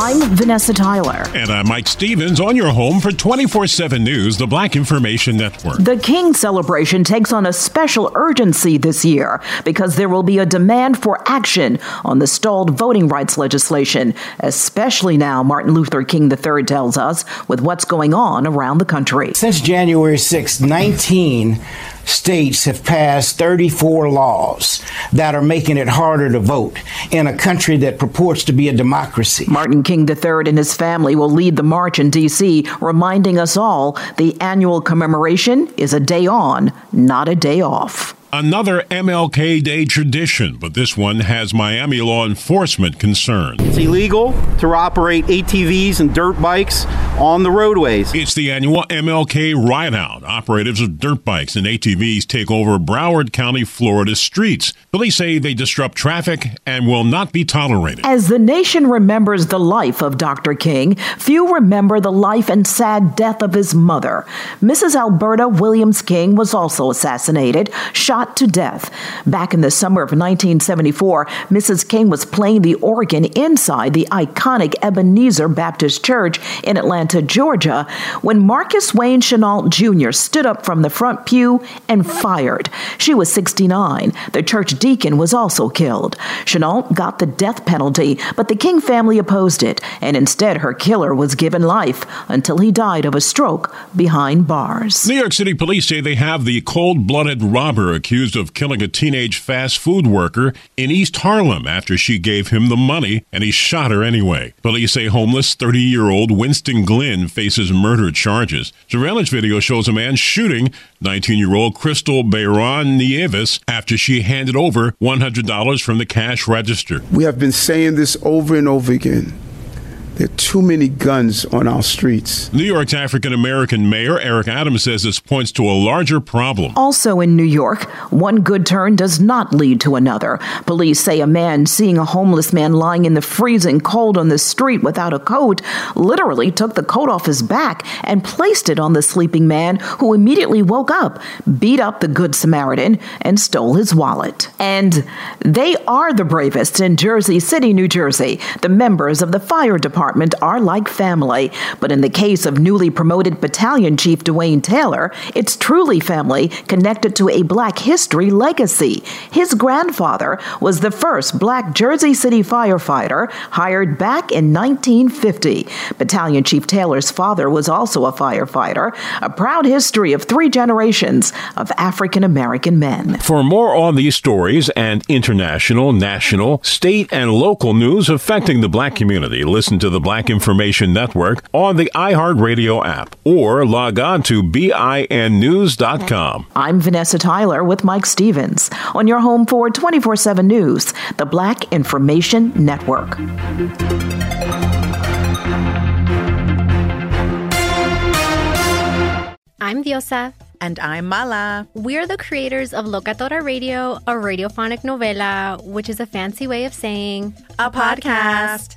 I'm Vanessa Tyler. And I'm Mike Stevens on your home for 24 7 News, the Black Information Network. The King celebration takes on a special urgency this year because there will be a demand for action on the stalled voting rights legislation, especially now, Martin Luther King III tells us, with what's going on around the country. Since January 6, 19 states have passed 34 laws that are making it harder to vote in a country that purports to be a democracy. Martin King III and his family will lead the march in D.C., reminding us all the annual commemoration is a day on, not a day off. Another MLK Day tradition, but this one has Miami law enforcement concerned. It's illegal to operate ATVs and dirt bikes on the roadways. It's the annual MLK Ride Out. Operatives of dirt bikes and ATVs take over Broward County, Florida streets. Police say they disrupt traffic and will not be tolerated. As the nation remembers the life of Dr. King, few remember the life and sad death of his mother. Mrs. Alberta Williams King was also assassinated, shot shot to death. Back in the summer of 1974, Mrs. King was playing the organ inside the iconic Ebenezer Baptist Church in Atlanta, Georgia, when Marcus Wayne Chenault Jr. stood up from the front pew and fired. She was 69. The church deacon was also killed. Chenault got the death penalty, but the King family opposed it, and instead her killer was given life until he died of a stroke behind bars. New York City police say they have the cold blooded robber of killing a teenage fast food worker in East Harlem after she gave him the money and he shot her anyway. Police say homeless 30 year old Winston Glynn faces murder charges. Surveillance video shows a man shooting 19 year old Kristal Bayron Nieves after she handed over $100 from the cash register. We have been saying this over and over again. There are too many guns on our streets. New York's African American mayor Eric Adams says this points to a larger problem. Also in New York, one good turn does not lead to another. Police say a man seeing a homeless man lying in the freezing cold on the street without a coat literally took the coat off his back and placed it on the sleeping man who immediately woke up, beat up the good Samaritan, and stole his wallet. And they are the bravest in Jersey City, New Jersey. The members of the fire department department are like family, but in the case of newly promoted Battalion Chief Dwayne Taylor, it's truly family connected to a Black history legacy. His grandfather was the first Black Jersey City firefighter hired back in 1950. Battalion Chief Taylor's father was also a firefighter, a proud history of three generations of African American men. For more on these stories and international, national, state, and local news affecting the black community, listen to the Black Information Network on the iHeartRadio app or log on to BINnews.com. I'm Vanessa Tyler with Mike Stevens on your home for 24 7 News, the Black Information Network. I'm Diosa. And I'm Mala. We're the creators of Locatora Radio, a radiophonic novela, which is a fancy way of saying a podcast.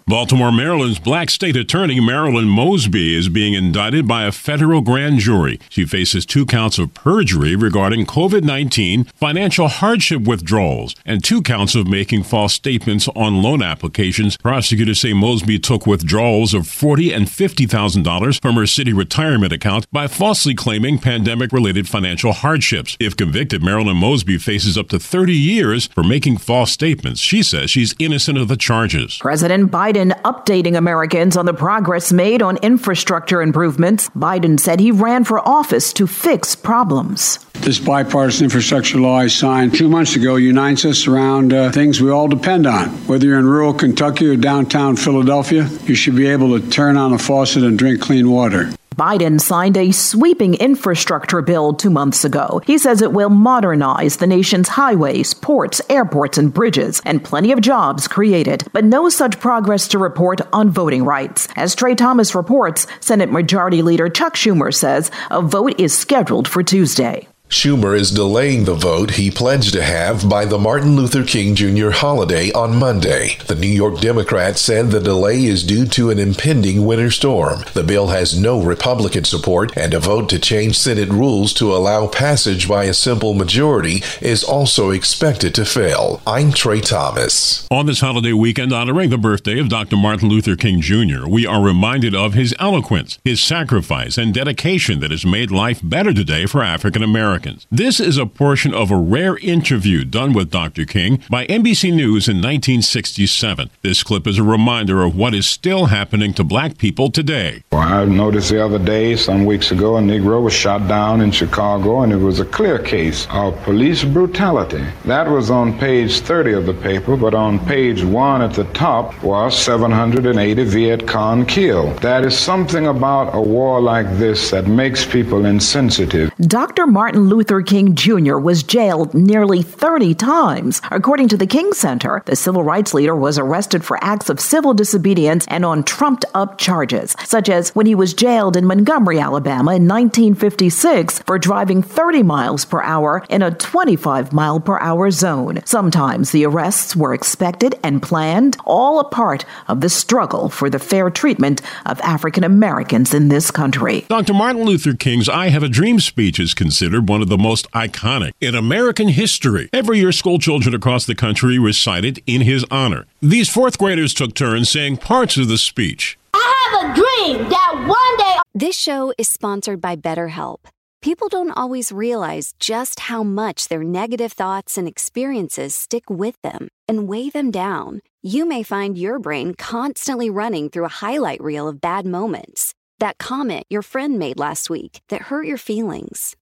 Baltimore, Maryland's black state attorney Marilyn Mosby is being indicted by a federal grand jury. She faces two counts of perjury regarding COVID 19, financial hardship withdrawals, and two counts of making false statements on loan applications. Prosecutors say Mosby took withdrawals of 40 and $50,000 from her city retirement account by falsely claiming pandemic related financial hardships. If convicted, Marilyn Mosby faces up to 30 years for making false statements. She says she's innocent of the charges. President Biden updating Americans on the progress made on infrastructure improvements. Biden said he ran for office to fix problems. This bipartisan infrastructure law I signed two months ago unites us around uh, things we all depend on. Whether you're in rural Kentucky or downtown Philadelphia, you should be able to turn on a faucet and drink clean water. Biden signed a sweeping infrastructure bill two months ago. He says it will modernize the nation's highways, ports, airports, and bridges, and plenty of jobs created, but no such progress to report on voting rights. As Trey Thomas reports, Senate Majority Leader Chuck Schumer says a vote is scheduled for Tuesday. Schumer is delaying the vote he pledged to have by the Martin Luther King Jr. holiday on Monday. The New York Democrat said the delay is due to an impending winter storm. The bill has no Republican support, and a vote to change Senate rules to allow passage by a simple majority is also expected to fail. I'm Trey Thomas. On this holiday weekend honoring the birthday of Dr. Martin Luther King Jr., we are reminded of his eloquence, his sacrifice, and dedication that has made life better today for African Americans. Americans. This is a portion of a rare interview done with Dr. King by NBC News in 1967. This clip is a reminder of what is still happening to black people today. Well, I noticed the other day, some weeks ago, a Negro was shot down in Chicago, and it was a clear case of police brutality. That was on page 30 of the paper, but on page 1 at the top was 780 Viet Cong killed. That is something about a war like this that makes people insensitive. Dr. Martin Luther King Jr. was jailed nearly 30 times. According to the King Center, the civil rights leader was arrested for acts of civil disobedience and on trumped up charges, such as when he was jailed in Montgomery, Alabama in 1956 for driving 30 miles per hour in a 25 mile per hour zone. Sometimes the arrests were expected and planned, all a part of the struggle for the fair treatment of African Americans in this country. Dr. Martin Luther King's I Have a Dream speech is considered one of the most iconic in American history. Every year, school children across the country recite it in his honor. These fourth graders took turns saying parts of the speech. I have a dream that one day. This show is sponsored by BetterHelp. People don't always realize just how much their negative thoughts and experiences stick with them and weigh them down. You may find your brain constantly running through a highlight reel of bad moments. That comment your friend made last week that hurt your feelings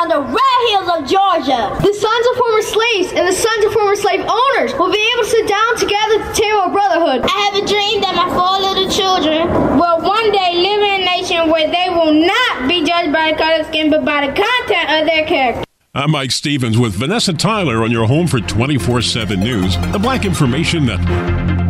on the red hills of Georgia. The sons of former slaves and the sons of former slave owners will be able to sit down together to table of brotherhood. I have a dream that my four little children will one day live in a nation where they will not be judged by the color of skin but by the content of their character. I'm Mike Stevens with Vanessa Tyler on your home for 24 7 News, the Black Information Network.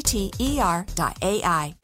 T E R dot A I.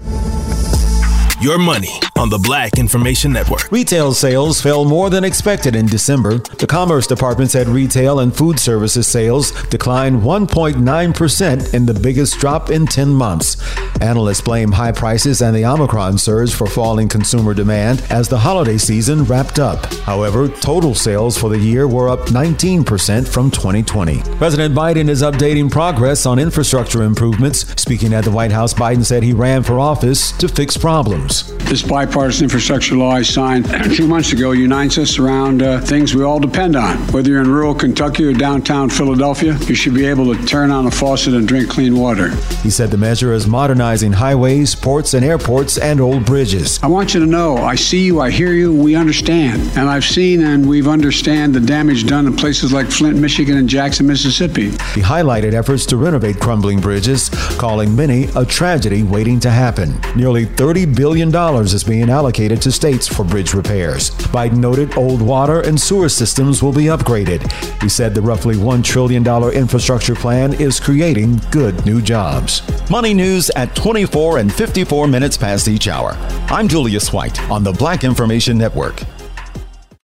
Your money on the Black Information Network. Retail sales fell more than expected in December. The Commerce Department said retail and food services sales declined 1.9% in the biggest drop in 10 months. Analysts blame high prices and the Omicron surge for falling consumer demand as the holiday season wrapped up. However, total sales for the year were up 19% from 2020. President Biden is updating progress on infrastructure improvements. Speaking at the White House, Biden said he ran for office to fix problems. Williams. This bipartisan infrastructure law I signed two months ago unites us around uh, things we all depend on. Whether you're in rural Kentucky or downtown Philadelphia, you should be able to turn on a faucet and drink clean water. He said the measure is modernizing highways, ports, and airports and old bridges. I want you to know I see you, I hear you, we understand. And I've seen and we've understand the damage done in places like Flint, Michigan, and Jackson, Mississippi. He highlighted efforts to renovate crumbling bridges, calling many a tragedy waiting to happen. Nearly $30 billion is being allocated to states for bridge repairs. Biden noted old water and sewer systems will be upgraded. He said the roughly $1 trillion infrastructure plan is creating good new jobs. Money news at 24 and 54 minutes past each hour. I'm Julius White on the Black Information Network.